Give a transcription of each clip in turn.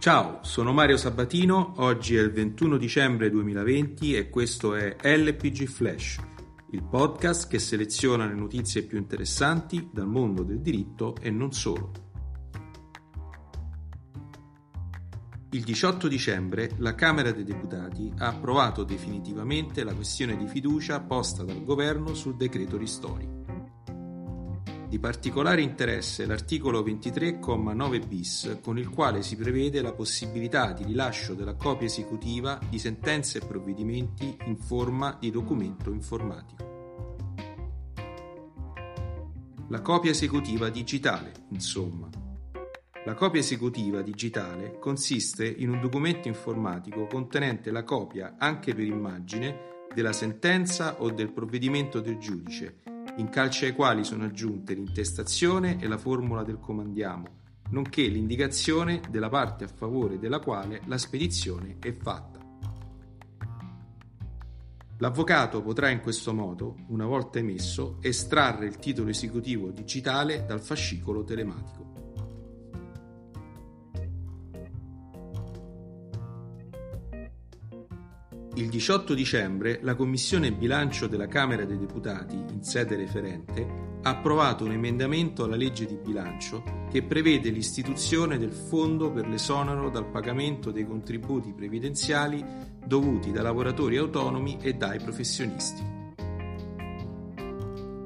Ciao, sono Mario Sabatino, oggi è il 21 dicembre 2020 e questo è LPG Flash, il podcast che seleziona le notizie più interessanti dal mondo del diritto e non solo. Il 18 dicembre la Camera dei Deputati ha approvato definitivamente la questione di fiducia posta dal governo sul decreto ristori. Di particolare interesse l'articolo 23,9 bis con il quale si prevede la possibilità di rilascio della copia esecutiva di sentenze e provvedimenti in forma di documento informatico. La copia esecutiva digitale, insomma. La copia esecutiva digitale consiste in un documento informatico contenente la copia, anche per immagine, della sentenza o del provvedimento del giudice in calce ai quali sono aggiunte l'intestazione e la formula del comandiamo, nonché l'indicazione della parte a favore della quale la spedizione è fatta. L'avvocato potrà in questo modo, una volta emesso, estrarre il titolo esecutivo digitale dal fascicolo telematico. Il 18 dicembre la Commissione Bilancio della Camera dei Deputati, in sede referente, ha approvato un emendamento alla legge di bilancio che prevede l'istituzione del Fondo per l'esonero dal pagamento dei contributi previdenziali dovuti da lavoratori autonomi e dai professionisti.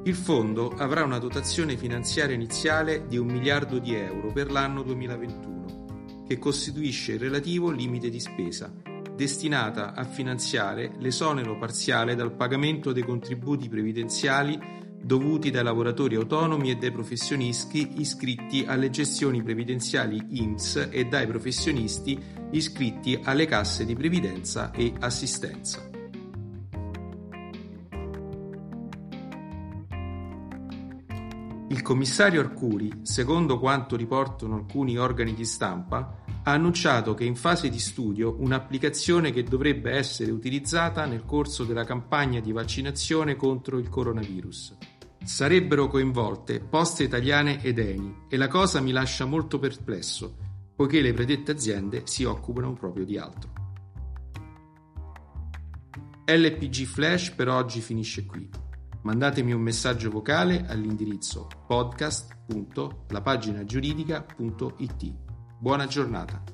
Il fondo avrà una dotazione finanziaria iniziale di un miliardo di euro per l'anno 2021, che costituisce il relativo limite di spesa destinata a finanziare l'esonero parziale dal pagamento dei contributi previdenziali dovuti dai lavoratori autonomi e dai professionisti iscritti alle gestioni previdenziali IMSS e dai professionisti iscritti alle casse di previdenza e assistenza. Il commissario Arcuri, secondo quanto riportano alcuni organi di stampa, ha annunciato che è in fase di studio un'applicazione che dovrebbe essere utilizzata nel corso della campagna di vaccinazione contro il coronavirus. Sarebbero coinvolte Poste Italiane ed Eni e la cosa mi lascia molto perplesso, poiché le predette aziende si occupano proprio di altro. LPG Flash per oggi finisce qui. Mandatemi un messaggio vocale all'indirizzo podcast.lapaginagiuridica.it. Buona giornata.